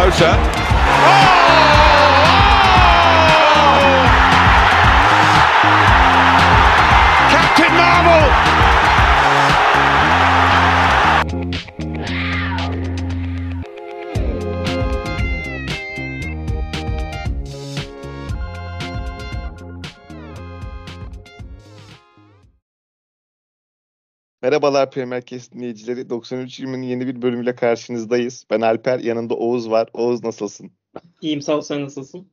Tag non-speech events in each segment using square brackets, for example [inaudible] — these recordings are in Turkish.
closer. Oh! Merhabalar Premier Cast dinleyicileri. 93.20'nin yeni bir bölümüyle karşınızdayız. Ben Alper, yanımda Oğuz var. Oğuz nasılsın? İyiyim sağ ol sen nasılsın?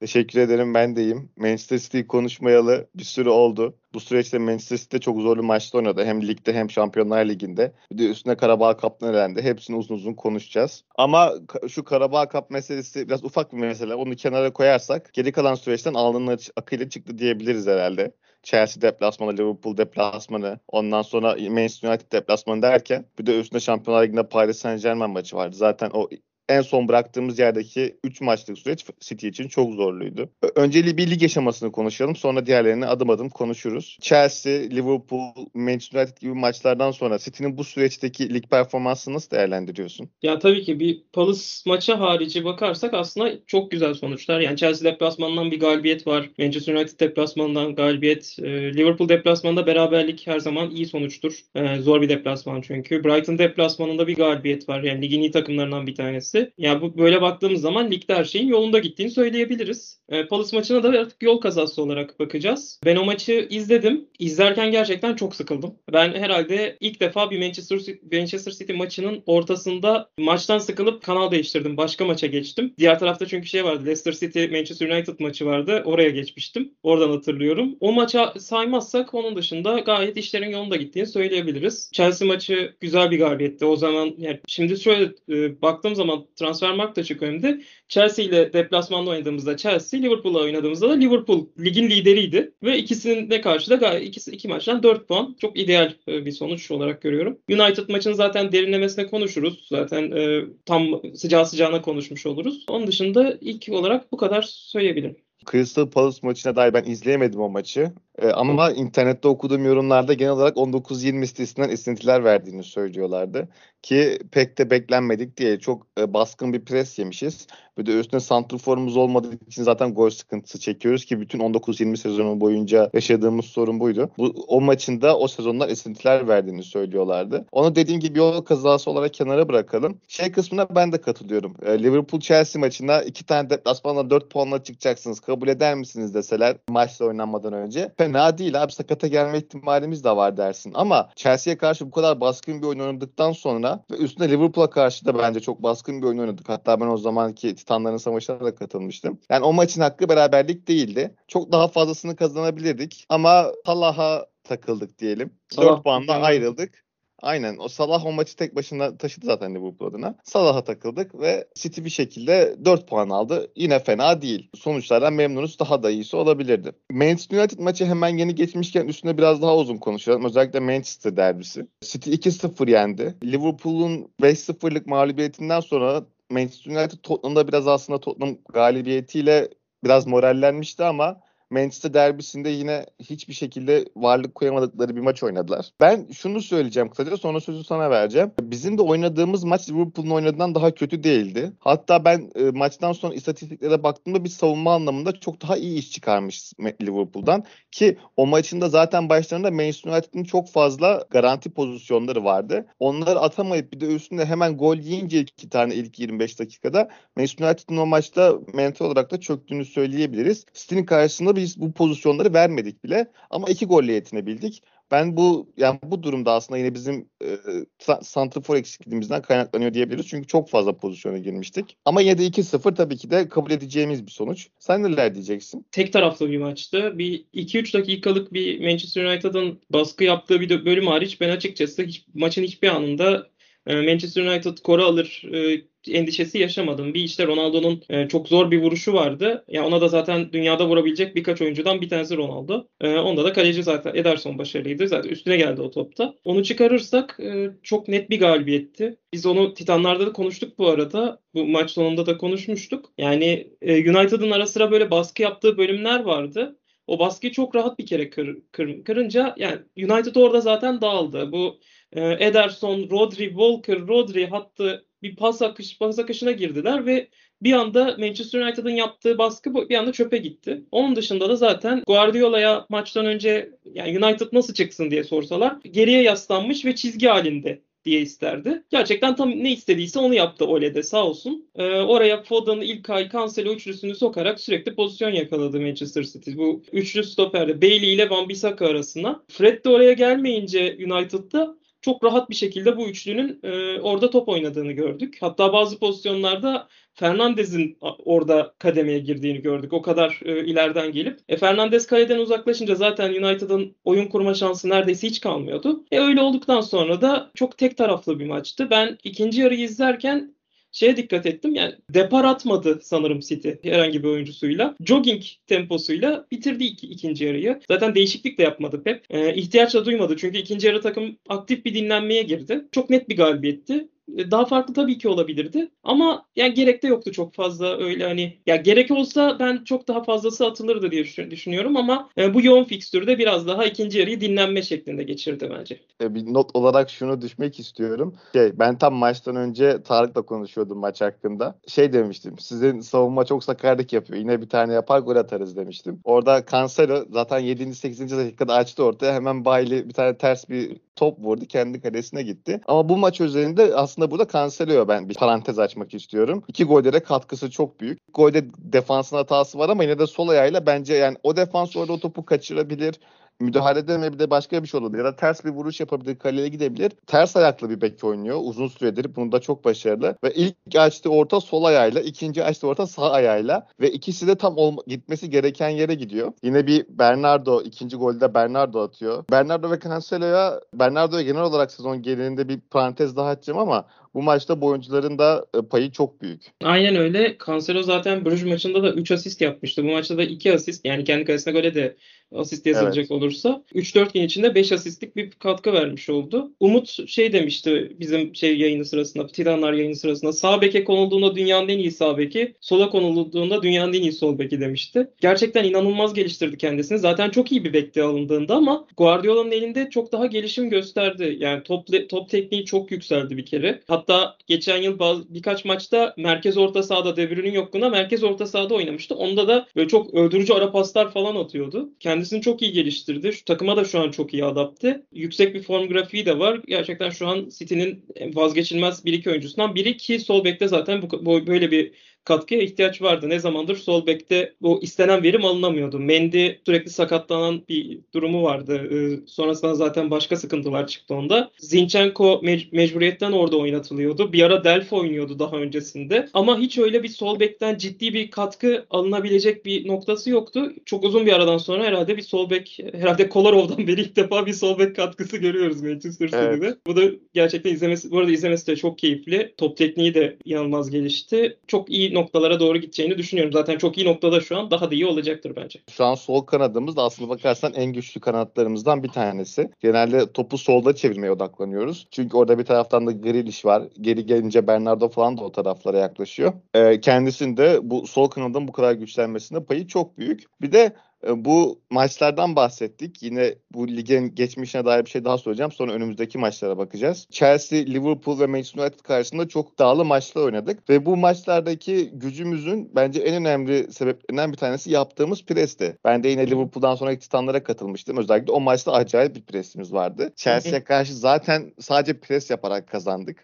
Teşekkür ederim, ben de iyiyim. Manchester City konuşmayalı bir süre oldu. Bu süreçte Manchester City çok zorlu maçta oynadı. Hem ligde hem Şampiyonlar Ligi'nde. Bir de üstüne Karabağ Cup'tan elendi. Hepsini uzun uzun konuşacağız. Ama şu Karabağ Cup meselesi biraz ufak bir mesele. Onu kenara koyarsak geri kalan süreçten alnının akıyla çıktı diyebiliriz herhalde. Chelsea deplasmanı, Liverpool deplasmanı, ondan sonra Manchester United deplasmanı derken bir de üstüne Şampiyonlar Ligi'nde Paris Saint-Germain maçı vardı. Zaten o en son bıraktığımız yerdeki 3 maçlık süreç City için çok zorluydu. Önceli bir lig aşamasını konuşalım. Sonra diğerlerini adım adım konuşuruz. Chelsea, Liverpool, Manchester United gibi maçlardan sonra City'nin bu süreçteki lig performansını nasıl değerlendiriyorsun? Ya tabii ki bir Palace maçı harici bakarsak aslında çok güzel sonuçlar. Yani Chelsea deplasmanından bir galibiyet var. Manchester United deplasmanından galibiyet. Ee, Liverpool deplasmanında beraberlik her zaman iyi sonuçtur. Ee, zor bir deplasman çünkü. Brighton deplasmanında bir galibiyet var. Yani ligin iyi takımlarından bir tanesi. Ya bu böyle baktığımız zaman ligde her şeyin yolunda gittiğini söyleyebiliriz. Ee, Palace maçına da artık yol kazası olarak bakacağız. Ben o maçı izledim. İzlerken gerçekten çok sıkıldım. Ben herhalde ilk defa bir Manchester City, Manchester City maçının ortasında maçtan sıkılıp kanal değiştirdim. Başka maça geçtim. Diğer tarafta çünkü şey vardı. Leicester City Manchester United maçı vardı. Oraya geçmiştim. Oradan hatırlıyorum. O maça saymazsak onun dışında gayet işlerin yolunda gittiğini söyleyebiliriz. Chelsea maçı güzel bir galibiyetti. O zaman yani şimdi şöyle e, baktığım zaman Transfermarkt da çık önümde. Chelsea ile deplasmanda oynadığımızda Chelsea, Liverpool'la oynadığımızda da Liverpool ligin lideriydi. Ve ikisine karşı da ikisi iki maçtan 4 puan. Çok ideal e, bir sonuç olarak görüyorum. United maçının zaten derinlemesine konuşuruz. Zaten e, tam sıcağı sıcağına konuşmuş oluruz. Onun dışında ilk olarak bu kadar söyleyebilirim. Crystal Palace maçına dair ben izleyemedim o maçı. Ee, ama internette okuduğum yorumlarda genel olarak 19-20 sitesinden esintiler verdiğini söylüyorlardı. Ki pek de beklenmedik diye çok e, baskın bir pres yemişiz. Bir de üstüne santrforumuz olmadığı için zaten gol sıkıntısı çekiyoruz ki bütün 19-20 sezonu boyunca yaşadığımız sorun buydu. Bu o maçında o sezonlar esintiler verdiğini söylüyorlardı. Onu dediğim gibi yol kazası olarak kenara bırakalım. Şey kısmına ben de katılıyorum. E, Liverpool Chelsea maçında iki tane deplasmanla 4 puanla çıkacaksınız. Kabul eder misiniz deseler maçla oynanmadan önce. Fena değil abi sakata gelme ihtimalimiz de var dersin. Ama Chelsea'ye karşı bu kadar baskın bir oyun oynadıktan sonra ve üstüne Liverpool'a karşı da bence çok baskın bir oyun oynadık. Hatta ben o zamanki Titanların Savaşı'na da katılmıştım. Yani o maçın hakkı beraberlik değildi. Çok daha fazlasını kazanabilirdik. Ama Salah'a takıldık diyelim. Salah 4 puanla ayrıldık. Aynen. O Salah o maçı tek başına taşıdı zaten Liverpool adına. Salah'a takıldık ve City bir şekilde 4 puan aldı. Yine fena değil. Sonuçlardan memnunuz. Daha da iyisi olabilirdi. Manchester United maçı hemen yeni geçmişken üstüne biraz daha uzun konuşalım. Özellikle Manchester derbisi. City 2-0 yendi. Liverpool'un 5-0'lık mağlubiyetinden sonra Manchester United Tottenham'da biraz aslında Tottenham galibiyetiyle biraz morallenmişti ama Manchester derbisinde yine hiçbir şekilde varlık koyamadıkları bir maç oynadılar. Ben şunu söyleyeceğim kısaca sonra sözü sana vereceğim. Bizim de oynadığımız maç Liverpool'un oynadığından daha kötü değildi. Hatta ben e, maçtan sonra istatistiklere baktığımda bir savunma anlamında çok daha iyi iş çıkarmış Liverpool'dan. Ki o maçın da zaten başlarında Manchester United'ın çok fazla garanti pozisyonları vardı. Onları atamayıp bir de üstünde hemen gol yiyince iki tane ilk 25 dakikada Manchester United'ın o maçta mental olarak da çöktüğünü söyleyebiliriz. City'nin karşısında biz bu pozisyonları vermedik bile ama iki golle yetinebildik. Ben bu yani bu durumda aslında yine bizim e, eksikliğimizden kaynaklanıyor diyebiliriz. Çünkü çok fazla pozisyona girmiştik. Ama yine de 2-0 tabii ki de kabul edeceğimiz bir sonuç. Sen neler diyeceksin? tek taraflı bir maçtı. Bir 2-3 dakikalık bir Manchester United'ın baskı yaptığı bir bölüm hariç ben açıkçası hiç, maçın hiçbir anında Manchester United skoru alır e, endişesi yaşamadım. Bir işte Ronaldo'nun e, çok zor bir vuruşu vardı. Ya ona da zaten dünyada vurabilecek birkaç oyuncudan bir tanesi Ronaldo. E, onda da kaleci zaten Ederson başarılıydı. Zaten üstüne geldi o topta. Onu çıkarırsak çok net bir galibiyetti. Biz onu Titanlarda da konuştuk bu arada. Bu maç sonunda da konuşmuştuk. Yani e, United'ın ara sıra böyle baskı yaptığı bölümler vardı. O baskıyı çok rahat bir kere kır, kır- kırınca yani United orada zaten dağıldı. Bu e, Ederson, Rodri, Walker, Rodri hattı bir pas akış pas akışına girdiler ve bir anda Manchester United'ın yaptığı baskı bir anda çöpe gitti. Onun dışında da zaten Guardiola'ya maçtan önce yani United nasıl çıksın diye sorsalar geriye yaslanmış ve çizgi halinde diye isterdi. Gerçekten tam ne istediyse onu yaptı Ole'de sağ olsun. Ee, oraya Foden, İlkay, Cancelo üçlüsünü sokarak sürekli pozisyon yakaladı Manchester City. Bu üçlü stoperde Bailey ile Van Bissaka arasına. Fred de oraya gelmeyince United'da çok rahat bir şekilde bu üçlünün e, orada top oynadığını gördük. Hatta bazı pozisyonlarda Fernandez'in orada kademeye girdiğini gördük. O kadar e, ileriden gelip. E, Fernandez kaleden uzaklaşınca zaten United'ın oyun kurma şansı neredeyse hiç kalmıyordu. E, öyle olduktan sonra da çok tek taraflı bir maçtı. Ben ikinci yarıyı izlerken şeye dikkat ettim. Yani depar atmadı sanırım City herhangi bir oyuncusuyla. Jogging temposuyla bitirdi iki, ikinci yarıyı. Zaten değişiklik de yapmadı Pep. Ee, ihtiyaç da duymadı çünkü ikinci yarı takım aktif bir dinlenmeye girdi. Çok net bir galibiyetti. E, daha farklı tabii ki olabilirdi. Ama yani gerek de yoktu çok fazla öyle hani ya gerek olsa ben çok daha fazlası atılırdı diye düşünüyorum ama e, bu yoğun fikstürde biraz daha ikinci yarıyı dinlenme şeklinde geçirdi bence. E, bir not olarak şunu düşmek istiyorum. Şey, ben tam maçtan önce Tarık'la konuşuyordum maç hakkında. Şey demiştim. Sizin savunma çok sakarlık yapıyor. Yine bir tane yapar gol atarız demiştim. Orada Cancelo zaten 7. 8. dakikada açtı ortaya. Hemen Bailey bir tane ters bir top vurdu. Kendi kalesine gitti. Ama bu maç üzerinde aslında burada Cancelo'ya ben bir parantez açmak istiyorum. İki golde de katkısı çok büyük. Golde defansın hatası var ama yine de sol ayağıyla bence yani o defans orada o topu kaçırabilir müdahale edemeyebilir de başka bir şey olabilir. Ya da ters bir vuruş yapabilir, kaleye gidebilir. Ters ayaklı bir bek oynuyor. Uzun süredir. Bunda çok başarılı. Ve ilk açtığı orta sol ayağıyla, ikinci açtığı orta sağ ayağıyla ve ikisi de tam gitmesi gereken yere gidiyor. Yine bir Bernardo, ikinci golde Bernardo atıyor. Bernardo ve Cancelo'ya, Bernardo'ya genel olarak sezon genelinde bir parantez daha açacağım ama bu maçta bu oyuncuların da e, payı çok büyük. Aynen öyle. Cancelo zaten Bruges maçında da 3 asist yapmıştı. Bu maçta da 2 asist. Yani kendi kalesine göre de asist yazılacak evet. olursa 3-4 gün içinde 5 asistlik bir katkı vermiş oldu. Umut şey demişti bizim şey yayını sırasında, Titanlar yayını sırasında sağ beke konulduğunda dünyanın en iyi sağ beki, sola konulduğunda dünyanın en iyi sol beki demişti. Gerçekten inanılmaz geliştirdi kendisini. Zaten çok iyi bir bekti alındığında ama Guardiola'nın elinde çok daha gelişim gösterdi. Yani top top tekniği çok yükseldi bir kere. Hatta geçen yıl bazı, birkaç maçta merkez orta sahada De Bruyne'nin yokluğunda merkez orta sahada oynamıştı. Onda da böyle çok öldürücü ara paslar falan atıyordu. Kendisini çok iyi geliştirdi. Şu takıma da şu an çok iyi adapte. Yüksek bir form grafiği de var. Gerçekten şu an City'nin vazgeçilmez bir iki oyuncusundan biri ki sol bekte zaten bu, böyle bir katkıya ihtiyaç vardı. Ne zamandır sol bekte bu istenen verim alınamıyordu. Mendy sürekli sakatlanan bir durumu vardı. Ee, sonrasında zaten başka sıkıntılar çıktı onda. Zinchenko mec- mecburiyetten orada oynatılıyordu. Bir ara Delphi oynuyordu daha öncesinde. Ama hiç öyle bir sol bekten ciddi bir katkı alınabilecek bir noktası yoktu. Çok uzun bir aradan sonra herhalde bir sol bek herhalde Kolarov'dan [laughs] beri ilk defa bir sol bek katkısı görüyoruz Manchester City'de. Evet. Bu da gerçekten izlemesi bu arada izlemesi de çok keyifli. Top tekniği de inanılmaz gelişti. Çok iyi noktalara doğru gideceğini düşünüyorum. Zaten çok iyi noktada şu an. Daha da iyi olacaktır bence. Şu an sol kanadımız da aslında bakarsan en güçlü kanatlarımızdan bir tanesi. Genelde topu solda çevirmeye odaklanıyoruz. Çünkü orada bir taraftan da Grealish var. Geri gelince Bernardo falan da o taraflara yaklaşıyor. Ee, kendisinde bu sol kanadın bu kadar güçlenmesinde payı çok büyük. Bir de bu maçlardan bahsettik. Yine bu ligin geçmişine dair bir şey daha söyleyeceğim. Sonra önümüzdeki maçlara bakacağız. Chelsea, Liverpool ve Manchester United karşısında çok dağlı maçlar oynadık. Ve bu maçlardaki gücümüzün bence en önemli sebeplerinden bir tanesi yaptığımız presti. Ben de yine Liverpool'dan sonra Titanlara katılmıştım. Özellikle o maçta acayip bir presimiz vardı. Chelsea'ye karşı zaten sadece pres yaparak kazandık.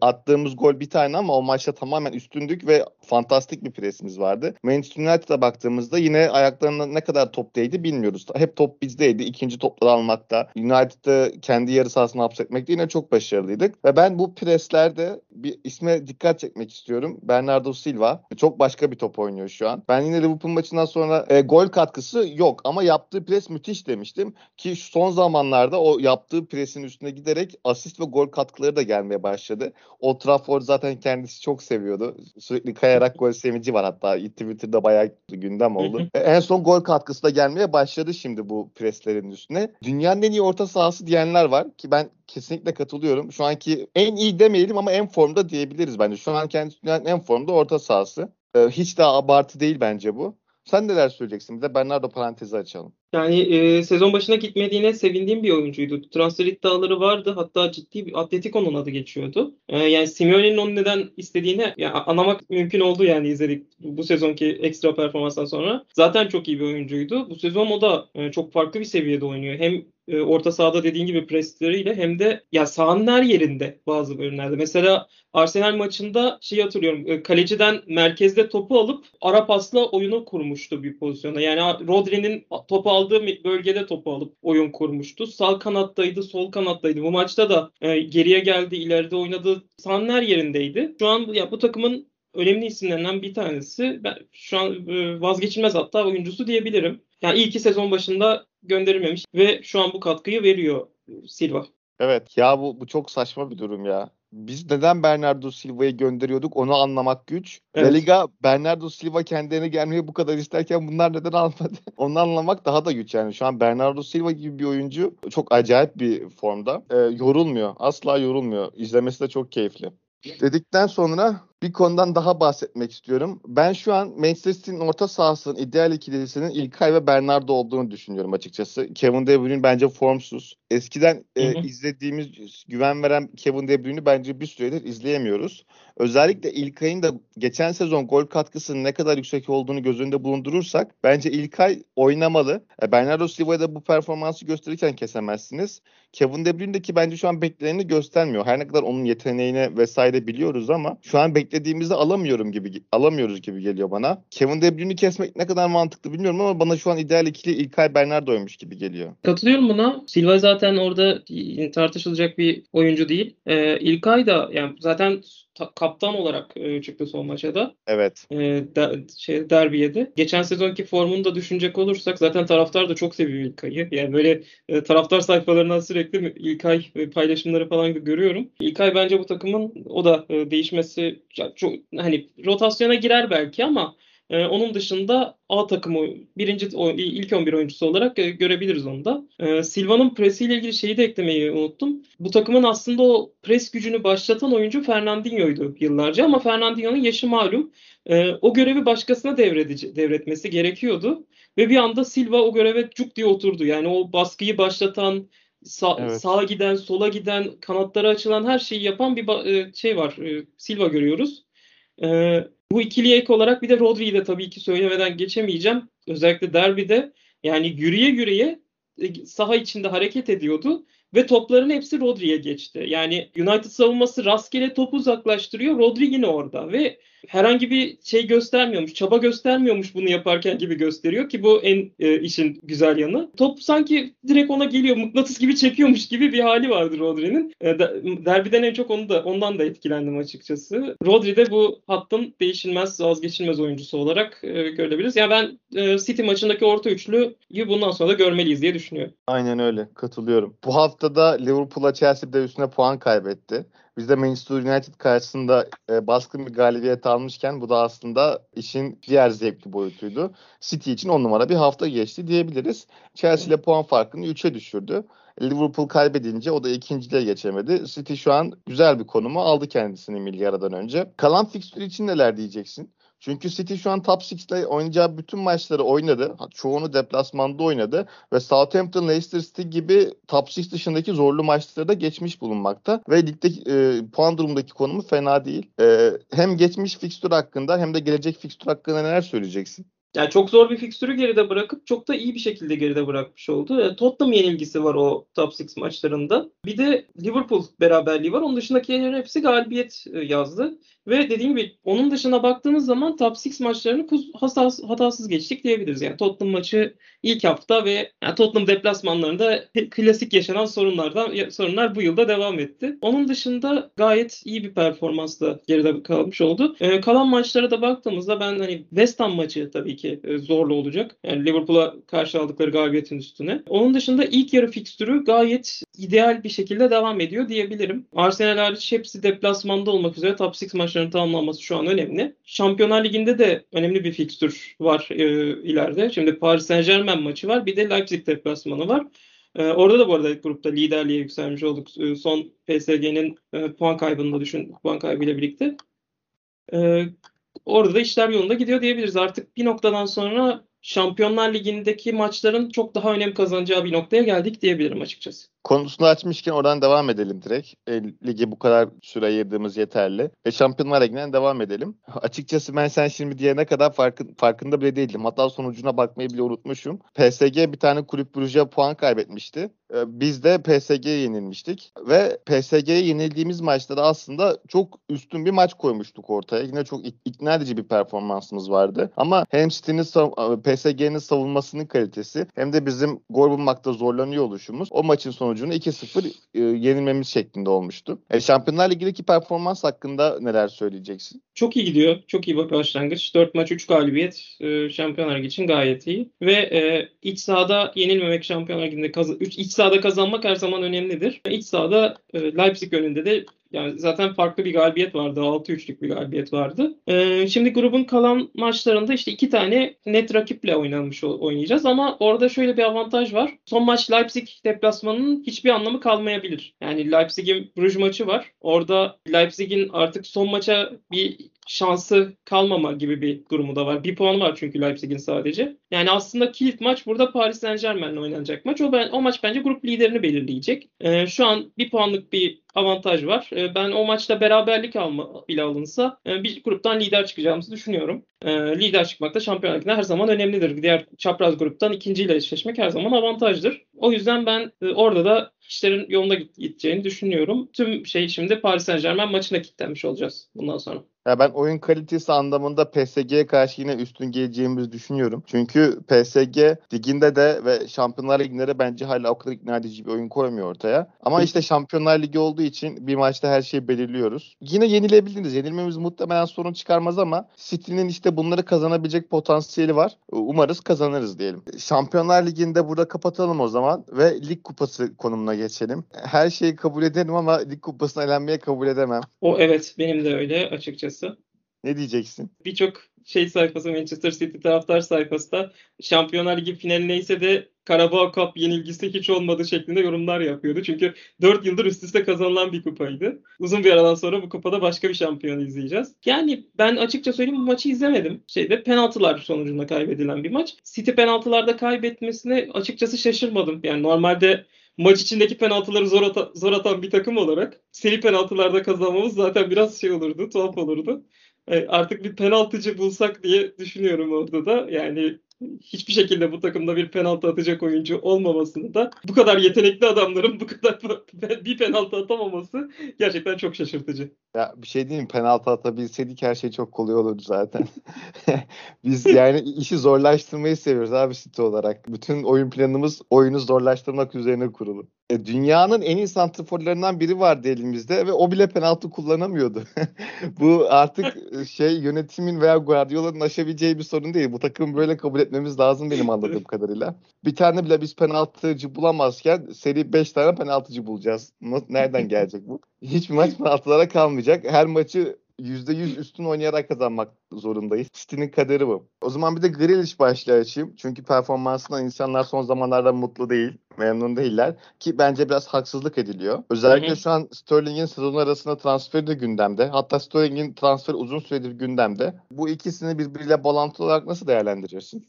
Attığımız gol bir tane ama o maçta tamamen üstündük ve fantastik bir presimiz vardı. Manchester United'a baktığımızda yine ayaklarına ne kadar top değdi bilmiyoruz. Hep top bizdeydi. İkinci topları almakta. United'da kendi yarı sahasını hapsetmekte yine çok başarılıydık. Ve ben bu preslerde bir isme dikkat çekmek istiyorum. Bernardo Silva. Çok başka bir top oynuyor şu an. Ben yine Liverpool maçından sonra e, gol katkısı yok ama yaptığı pres müthiş demiştim. Ki son zamanlarda o yaptığı presin üstüne giderek asist ve gol katkıları da gelmeye başladı. O Trafford zaten kendisi çok seviyordu. Sürekli kayarak gol sevinci var hatta. Twitter'da bayağı gündem oldu. E, en son gol katkısı katkısı da gelmeye başladı şimdi bu preslerin üstüne. Dünyanın en iyi orta sahası diyenler var ki ben kesinlikle katılıyorum. Şu anki en iyi demeyelim ama en formda diyebiliriz bence. Şu an kendisi dünyanın en formda orta sahası. Ee, hiç daha abartı değil bence bu. Sen neler söyleyeceksin? Bir de Bernardo parantezi açalım. Yani e, sezon başına gitmediğine sevindiğim bir oyuncuydu. Transfer iddiaları vardı. Hatta ciddi bir Atletico'nun adı geçiyordu. E, yani Simeone'nin onu neden istediğini yani anlamak mümkün oldu yani izledik bu, sezonki ekstra performanstan sonra. Zaten çok iyi bir oyuncuydu. Bu sezon o da e, çok farklı bir seviyede oynuyor. Hem e, orta sahada dediğin gibi presleriyle hem de ya sahanın her yerinde bazı bölümlerde. Mesela Arsenal maçında şey hatırlıyorum. E, kaleciden merkezde topu alıp ara pasla oyunu kurmuştu bir pozisyonda. Yani Rodri'nin topu aldığı bölgede topu alıp oyun kurmuştu. Sağ kanattaydı, sol kanattaydı. Bu maçta da e, geriye geldi, ileride oynadı. Sahanın her yerindeydi. Şu an ya bu takımın önemli isimlerinden bir tanesi. Ben şu an e, vazgeçilmez hatta oyuncusu diyebilirim. Yani iyi ki sezon başında gönderilmemiş ve şu an bu katkıyı veriyor Silva. Evet ya bu, bu çok saçma bir durum ya. Biz neden Bernardo Silva'yı gönderiyorduk onu anlamak güç. Evet. La Liga Bernardo Silva kendine gelmeyi bu kadar isterken bunlar neden almadı? [laughs] onu anlamak daha da güç yani. Şu an Bernardo Silva gibi bir oyuncu çok acayip bir formda. Ee, yorulmuyor. Asla yorulmuyor. İzlemesi de çok keyifli. Dedikten sonra bir konudan daha bahsetmek istiyorum. Ben şu an Manchester City'nin orta sahasının ideal ikilisinin İlkay ve Bernardo olduğunu düşünüyorum açıkçası. Kevin De Bruyne bence formsuz. Eskiden e, izlediğimiz güven veren Kevin De Bruyne'i bence bir süredir izleyemiyoruz. Özellikle İlkay'ın da geçen sezon gol katkısının ne kadar yüksek olduğunu göz önünde bulundurursak bence İlkay oynamalı. E, Bernardo Silva'ya da bu performansı gösterirken kesemezsiniz. Kevin De Bruyne'deki bence şu an bekleneni göstermiyor. Her ne kadar onun yeteneğini vesaire biliyoruz ama şu an beklediğimizde alamıyorum gibi alamıyoruz gibi geliyor bana. Kevin De Bruyne'i kesmek ne kadar mantıklı bilmiyorum ama bana şu an ideal ikili İlkay Bernardo'ymuş gibi geliyor. Katılıyorum buna. Silva zaten orada tartışılacak bir oyuncu değil. Ee, İlkay da yani zaten kaptan olarak e, çıktı son maça da. Evet. E, de, şey, derbiye de. Geçen sezonki formunu da düşünecek olursak zaten taraftar da çok seviyor İlkay'ı. Yani böyle e, taraftar sayfalarından sürekli İlkay paylaşımları falan görüyorum. İlkay bence bu takımın o da e, değişmesi çok hani rotasyona girer belki ama ee, onun dışında A takımı birinci ilk 11 oyuncusu olarak e, görebiliriz onu da. Ee, Silva'nın presiyle ilgili şeyi de eklemeyi unuttum. Bu takımın aslında o pres gücünü başlatan oyuncu Fernandinho'ydu yıllarca ama Fernandinho'nun yaşı malum. Ee, o görevi başkasına devredici, devretmesi gerekiyordu. Ve bir anda Silva o göreve cuk diye oturdu. Yani o baskıyı başlatan, sağ, evet. sağa giden, sola giden, kanatlara açılan her şeyi yapan bir e, şey var. E, Silva görüyoruz. Ee, bu ikiliye ek olarak bir de Rodri'yi de tabii ki söylemeden geçemeyeceğim. Özellikle derbide yani yürüye yürüye e, saha içinde hareket ediyordu ve topların hepsi Rodri'ye geçti. Yani United savunması rastgele topu uzaklaştırıyor. Rodri yine orada ve herhangi bir şey göstermiyormuş, çaba göstermiyormuş bunu yaparken gibi gösteriyor ki bu en e, işin güzel yanı. Top sanki direkt ona geliyor, mıknatıs gibi çekiyormuş gibi bir hali vardı Rodri'nin. E, derbiden en çok onu da ondan da etkilendim açıkçası. Rodri de bu hattın değişilmez, vazgeçilmez oyuncusu olarak e, görebiliriz. Yani ben e, City maçındaki orta üçlüyü bundan sonra da görmeliyiz diye düşünüyorum. Aynen öyle, katılıyorum. Bu haftada Liverpool'a Chelsea de üstüne puan kaybetti. Biz de Manchester United karşısında e, baskın bir galibiyet almışken bu da aslında işin diğer zevkli boyutuydu. City için on numara bir hafta geçti diyebiliriz. Chelsea ile puan farkını 3'e düşürdü. Liverpool kaybedince o da ikinciliğe geçemedi. City şu an güzel bir konumu aldı kendisini milli aradan önce. Kalan fikstür için neler diyeceksin? Çünkü City şu an top 6'te oynayacağı bütün maçları oynadı. Çoğunu deplasmanda oynadı. Ve Southampton, Leicester City gibi top 6 dışındaki zorlu maçları da geçmiş bulunmakta. Ve ligde e, puan durumundaki konumu fena değil. E, hem geçmiş fikstür hakkında hem de gelecek fikstür hakkında neler söyleyeceksin? Yani çok zor bir fikstürü geride bırakıp çok da iyi bir şekilde geride bırakmış oldu. E, Tottenham yenilgisi var o top 6 maçlarında. Bir de Liverpool beraberliği var. Onun dışındakilerin hepsi galibiyet e, yazdı. Ve dediğim gibi onun dışına baktığımız zaman top 6 maçlarını hatasız, hatasız geçtik diyebiliriz. Yani Tottenham maçı ilk hafta ve yani Tottenham deplasmanlarında klasik yaşanan sorunlardan sorunlar bu yılda devam etti. Onun dışında gayet iyi bir performansla geride kalmış oldu. Ee, kalan maçlara da baktığımızda ben hani West Ham maçı tabii ki e, zorlu olacak. Yani Liverpool'a karşı aldıkları galibiyetin üstüne. Onun dışında ilk yarı fikstürü gayet ideal bir şekilde devam ediyor diyebilirim. Arsenal hariç hepsi deplasmanda olmak üzere top 6 maçlarının tamamlanması şu an önemli. Şampiyonlar Ligi'nde de önemli bir fikstür var e, ileride. Şimdi Paris Saint Germain maçı var. Bir de Leipzig deplasmanı var. E, orada da bu arada grupta liderliğe yükselmiş olduk. E, son PSG'nin e, puan kaybını da düşün. Puan kaybıyla birlikte. E, orada da işler yolunda gidiyor diyebiliriz. Artık bir noktadan sonra Şampiyonlar Ligi'ndeki maçların çok daha önem kazanacağı bir noktaya geldik diyebilirim açıkçası. Konusunu açmışken oradan devam edelim direkt. E, ligi bu kadar süre ayırdığımız yeterli. E, Şampiyonlar Ligi'nden devam edelim. [laughs] Açıkçası ben sen şimdi diyene kadar farkın, farkında bile değildim. Hatta sonucuna bakmayı bile unutmuşum. PSG bir tane kulüp Brugge'ye puan kaybetmişti. E, biz de PSG'ye yenilmiştik. Ve PSG'ye yenildiğimiz maçta da aslında çok üstün bir maç koymuştuk ortaya. Yine çok ikna edici bir performansımız vardı. Ama hem City'nin PSG'nin savunmasının kalitesi hem de bizim gol bulmakta zorlanıyor oluşumuz o maçın sonucunu 2-0 e, yenilmemiz şeklinde olmuştu. E, Şampiyonlar Ligi'deki performans hakkında neler söyleyeceksin? Çok iyi gidiyor. Çok iyi bir başlangıç. 4 maç 3 galibiyet e, Şampiyonlar Ligi için gayet iyi. Ve e, iç sahada yenilmemek Şampiyonlar Ligi'nde kaz- iç sahada kazanmak her zaman önemlidir. İç sahada e, Leipzig önünde de yani zaten farklı bir galibiyet vardı. 6-3'lük bir galibiyet vardı. Ee, şimdi grubun kalan maçlarında işte iki tane net rakiple oynanmış oynayacağız ama orada şöyle bir avantaj var. Son maç Leipzig deplasmanının hiçbir anlamı kalmayabilir. Yani Leipzig'in Bruges maçı var. Orada Leipzig'in artık son maça bir şansı kalmama gibi bir durumu da var. Bir puanı var çünkü Leipzig'in sadece. Yani aslında kilit maç burada Paris Saint Germain'le oynanacak maç. O, ben, o maç bence grup liderini belirleyecek. Ee, şu an bir puanlık bir avantaj var. Ee, ben o maçta beraberlik alma bile alınsa e, bir gruptan lider çıkacağımızı düşünüyorum. Ee, lider çıkmak da Şampiyonlar Ligi'nde her zaman önemlidir. Diğer çapraz gruptan ikinciyle eşleşmek her zaman avantajdır. O yüzden ben e, orada da işlerin yolunda gideceğini düşünüyorum. Tüm şey şimdi Paris Saint Germain maçına kilitlenmiş olacağız bundan sonra. Ya ben oyun kalitesi anlamında PSG'ye karşı yine üstün geleceğimizi düşünüyorum. Çünkü PSG liginde de ve Şampiyonlar Ligi'nde de bence hala o kadar ikna edici bir oyun koymuyor ortaya. Ama işte Şampiyonlar Ligi olduğu için bir maçta her şeyi belirliyoruz. Yine yenilebildiniz. Yenilmemiz muhtemelen sorun çıkarmaz ama City'nin işte bunları kazanabilecek potansiyeli var. Umarız kazanırız diyelim. Şampiyonlar Ligi'nde burada kapatalım o zaman ve lig kupası konumuna geçelim. Her şeyi kabul ederim ama lig kupasına elenmeye kabul edemem. O evet benim de öyle açıkçası. Ne diyeceksin? Birçok şey sayfası Manchester City taraftar sayfası da Şampiyonlar Ligi finali neyse de Karabağ Cup yenilgisi hiç olmadı şeklinde yorumlar yapıyordu. Çünkü 4 yıldır üst üste kazanılan bir kupaydı. Uzun bir aradan sonra bu kupada başka bir şampiyon izleyeceğiz. Yani ben açıkça söyleyeyim bu maçı izlemedim. Şeyde penaltılar sonucunda kaybedilen bir maç. City penaltılarda kaybetmesine açıkçası şaşırmadım. Yani normalde maç içindeki penaltıları zor, ata- zor atan bir takım olarak seri penaltılarda kazanmamız zaten biraz şey olurdu, tuhaf olurdu. E, artık bir penaltıcı bulsak diye düşünüyorum orada da. Yani hiçbir şekilde bu takımda bir penaltı atacak oyuncu olmamasını da bu kadar yetenekli adamların bu kadar [laughs] bir penaltı atamaması gerçekten çok şaşırtıcı. Ya bir şey diyeyim penaltı atabilseydik her şey çok kolay olurdu zaten. [laughs] Biz yani işi zorlaştırmayı seviyoruz abi City olarak. Bütün oyun planımız oyunu zorlaştırmak üzerine kurulu. E, dünyanın en iyi santrforlarından biri vardı elimizde ve o bile penaltı kullanamıyordu. [laughs] Bu artık şey yönetimin veya Guardiola'nın aşabileceği bir sorun değil. Bu takımı böyle kabul etmemiz lazım benim anladığım [laughs] kadarıyla. Bir tane bile biz penaltıcı bulamazken seri 5 tane penaltıcı bulacağız. Nereden gelecek bu? Hiçbir maç penaltılara kalmayacak. Her maçı %100 üstün oynayarak kazanmak zorundayız. City'nin kaderi bu. O zaman bir de Grealish başlığı açayım. Çünkü performansından insanlar son zamanlarda mutlu değil. Memnun değiller. Ki bence biraz haksızlık ediliyor. Özellikle hı hı. şu an Sterling'in sezon arasında transferi de gündemde. Hatta Sterling'in transferi uzun süredir gündemde. Bu ikisini birbiriyle bağlantılı olarak nasıl değerlendirirsin?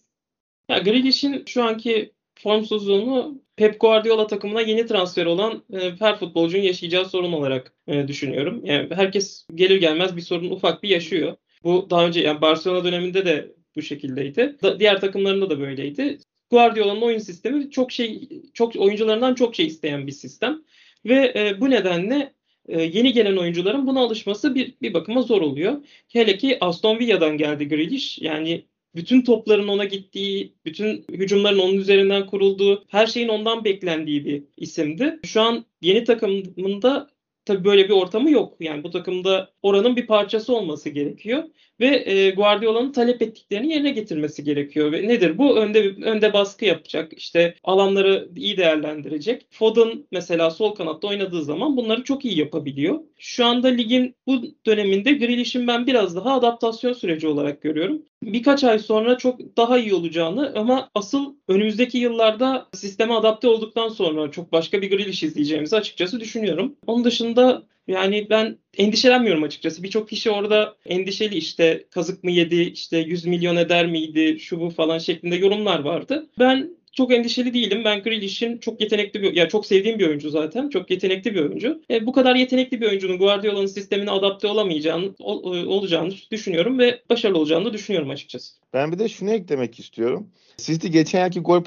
Ya Grealish'in şu anki formsuzluğunu Pep Guardiola takımına yeni transfer olan e, her futbolcunun yaşayacağı sorun olarak e, düşünüyorum. Yani herkes gelir gelmez bir sorun ufak bir yaşıyor. Bu daha önce yani Barcelona döneminde de bu şekildeydi. Diğer takımlarında da böyleydi. Guardiola'nın oyun sistemi çok şey çok oyuncularından çok şey isteyen bir sistem ve e, bu nedenle yeni gelen oyuncuların buna alışması bir bir bakıma zor oluyor. Hele ki Aston Villa'dan geldi Grealish. Yani bütün topların ona gittiği, bütün hücumların onun üzerinden kurulduğu, her şeyin ondan beklendiği bir isimdi. Şu an yeni takımında tabii böyle bir ortamı yok. Yani bu takımda oranın bir parçası olması gerekiyor ve e, Guardiola'nın talep ettiklerini yerine getirmesi gerekiyor. Ve nedir bu? Önde önde baskı yapacak. İşte alanları iyi değerlendirecek. Foden mesela sol kanatta oynadığı zaman bunları çok iyi yapabiliyor. Şu anda ligin bu döneminde Grealish'in ben biraz daha adaptasyon süreci olarak görüyorum. Birkaç ay sonra çok daha iyi olacağını ama asıl önümüzdeki yıllarda sisteme adapte olduktan sonra çok başka bir Grealish izleyeceğimizi açıkçası düşünüyorum. Onun dışında Yani ben endişelenmiyorum açıkçası. Birçok kişi orada endişeli işte kazık mı yedi, işte 100 milyon eder miydi, şu bu falan şeklinde yorumlar vardı. Ben çok endişeli değilim. Ben Grealish'in çok yetenekli bir, ya çok sevdiğim bir oyuncu zaten. Çok yetenekli bir oyuncu. E, bu kadar yetenekli bir oyuncunun Guardiola'nın sistemine adapte olamayacağını, ol, e, olacağını düşünüyorum ve başarılı olacağını da düşünüyorum açıkçası. Ben bir de şunu eklemek istiyorum. Siz de geçen yılki gol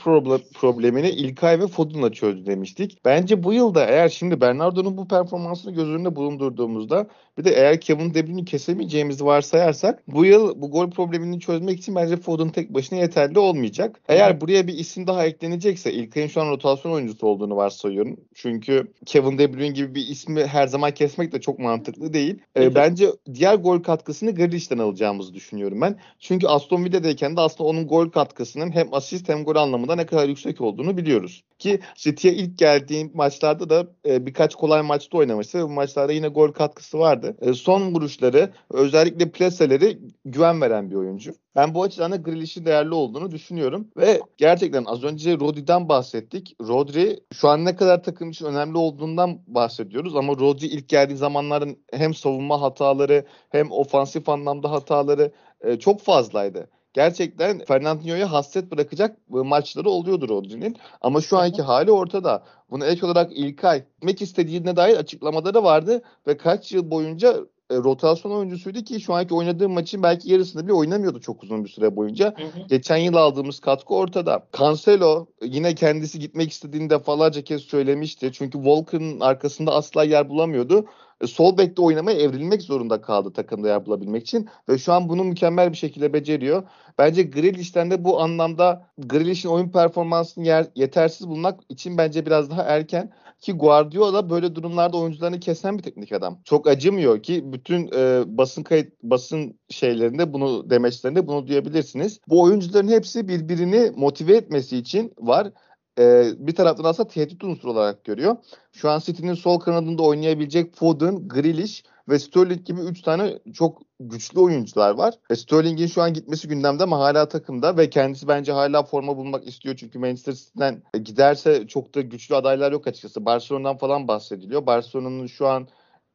problemini İlkay ve Foden'la çözdü demiştik. Bence bu yılda eğer şimdi Bernardo'nun bu performansını göz önünde bulundurduğumuzda bir de eğer Kevin De Bruyne'i kesemeyeceğimizi varsayarsak bu yıl bu gol problemini çözmek için bence Foden tek başına yeterli olmayacak. Eğer buraya bir isim daha eklenecekse İlkay'ın şu an rotasyon oyuncusu olduğunu varsayıyorum. Çünkü Kevin De Bruyne gibi bir ismi her zaman kesmek de çok mantıklı değil. Ee, bence diğer gol katkısını Grealish'ten alacağımızı düşünüyorum ben. Çünkü Aston Villa'dayken de aslında onun gol katkısının hem asist hem gol anlamında ne kadar yüksek olduğunu biliyoruz. Ki City'ye ilk geldiğim maçlarda da e, birkaç kolay maçta oynamıştı. Bu maçlarda yine gol katkısı vardı. E, son vuruşları özellikle pleseleri güven veren bir oyuncu. Ben bu açıdan da Grealish'in değerli olduğunu düşünüyorum. Ve gerçekten az önce Rodri'den bahsettik. Rodri şu an ne kadar takım için önemli olduğundan bahsediyoruz. Ama Rodri ilk geldiği zamanların hem savunma hataları hem ofansif anlamda hataları e, çok fazlaydı gerçekten Fernandinho'ya hasret bırakacak maçları oluyordur Rodri'nin. Ama şu anki hali ortada. Bunu ek olarak İlkay gitmek istediğine dair açıklamaları vardı ve kaç yıl boyunca e, rotasyon oyuncusuydu ki şu anki oynadığı maçın belki yarısını bile oynamıyordu çok uzun bir süre boyunca. Hı hı. Geçen yıl aldığımız katkı ortada. Cancelo yine kendisi gitmek istediğini defalarca kez söylemişti. Çünkü Walker'ın arkasında asla yer bulamıyordu. E, sol bekte oynamaya evrilmek zorunda kaldı takımda yer bulabilmek için ve şu an bunu mükemmel bir şekilde beceriyor. Bence Grealish'ten de bu anlamda Grealish'in oyun performansını yer, yetersiz bulmak için bence biraz daha erken ki Guardiola böyle durumlarda oyuncularını kesen bir teknik adam. Çok acımıyor ki bütün e, basın kayıt basın şeylerinde bunu demeçlerinde bunu duyabilirsiniz. Bu oyuncuların hepsi birbirini motive etmesi için var e, bir taraftan aslında tehdit unsuru olarak görüyor. Şu an City'nin sol kanadında oynayabilecek Foden, Grealish ve Sterling gibi 3 tane çok güçlü oyuncular var. E, Sterling'in şu an gitmesi gündemde ama hala takımda ve kendisi bence hala forma bulmak istiyor. Çünkü Manchester City'den giderse çok da güçlü adaylar yok açıkçası. Barcelona'dan falan bahsediliyor. Barcelona'nın şu an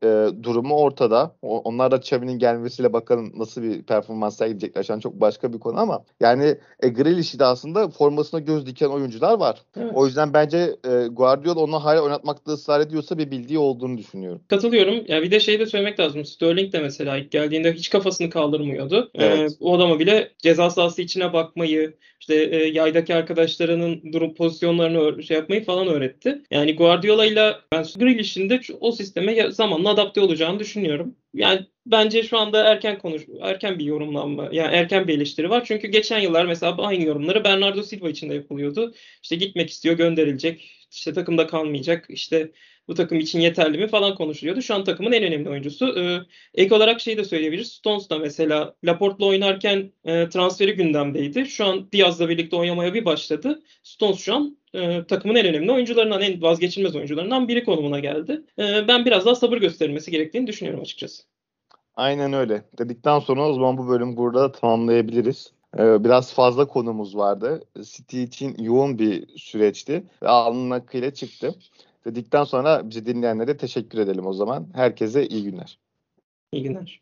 e, durumu ortada. O, onlar da Xavi'nin gelmesiyle bakalım nasıl bir performans sergileyecekler. Şu an çok başka bir konu ama yani e, Grealish'i de aslında formasına göz diken oyuncular var. Evet. O yüzden bence e, Guardiola onu hala oynatmakta ısrar ediyorsa bir bildiği olduğunu düşünüyorum. Katılıyorum. Ya bir de şey de söylemek lazım. Sterling de mesela ilk geldiğinde hiç kafasını kaldırmıyordu. E, evet. E, o adama bile ceza sahası içine bakmayı, işte e, yaydaki arkadaşlarının durum pozisyonlarını şey yapmayı falan öğretti. Yani Guardiola ile ben Grealish'in de o sisteme zamanla adapte olacağını düşünüyorum. Yani bence şu anda erken konuş erken bir yorumlanma yani erken bir eleştiri var. Çünkü geçen yıllar mesela aynı yorumları Bernardo Silva için de yapılıyordu. İşte gitmek istiyor, gönderilecek. işte takımda kalmayacak. İşte bu takım için yeterli mi falan konuşuluyordu. Şu an takımın en önemli oyuncusu. Ee, ek olarak şey de söyleyebiliriz. Stones da mesela Laporte'la oynarken e, transferi gündemdeydi. Şu an Diaz'la birlikte oynamaya bir başladı. Stones şu an e, takımın en önemli oyuncularından, en vazgeçilmez oyuncularından biri konumuna geldi. E, ben biraz daha sabır gösterilmesi gerektiğini düşünüyorum açıkçası. Aynen öyle. Dedikten sonra o zaman bu bölüm burada tamamlayabiliriz. Ee, biraz fazla konumuz vardı. City için yoğun bir süreçti ve alnın akıyla çıktı. Dedikten sonra bizi dinleyenlere teşekkür edelim o zaman. Herkese iyi günler. İyi günler.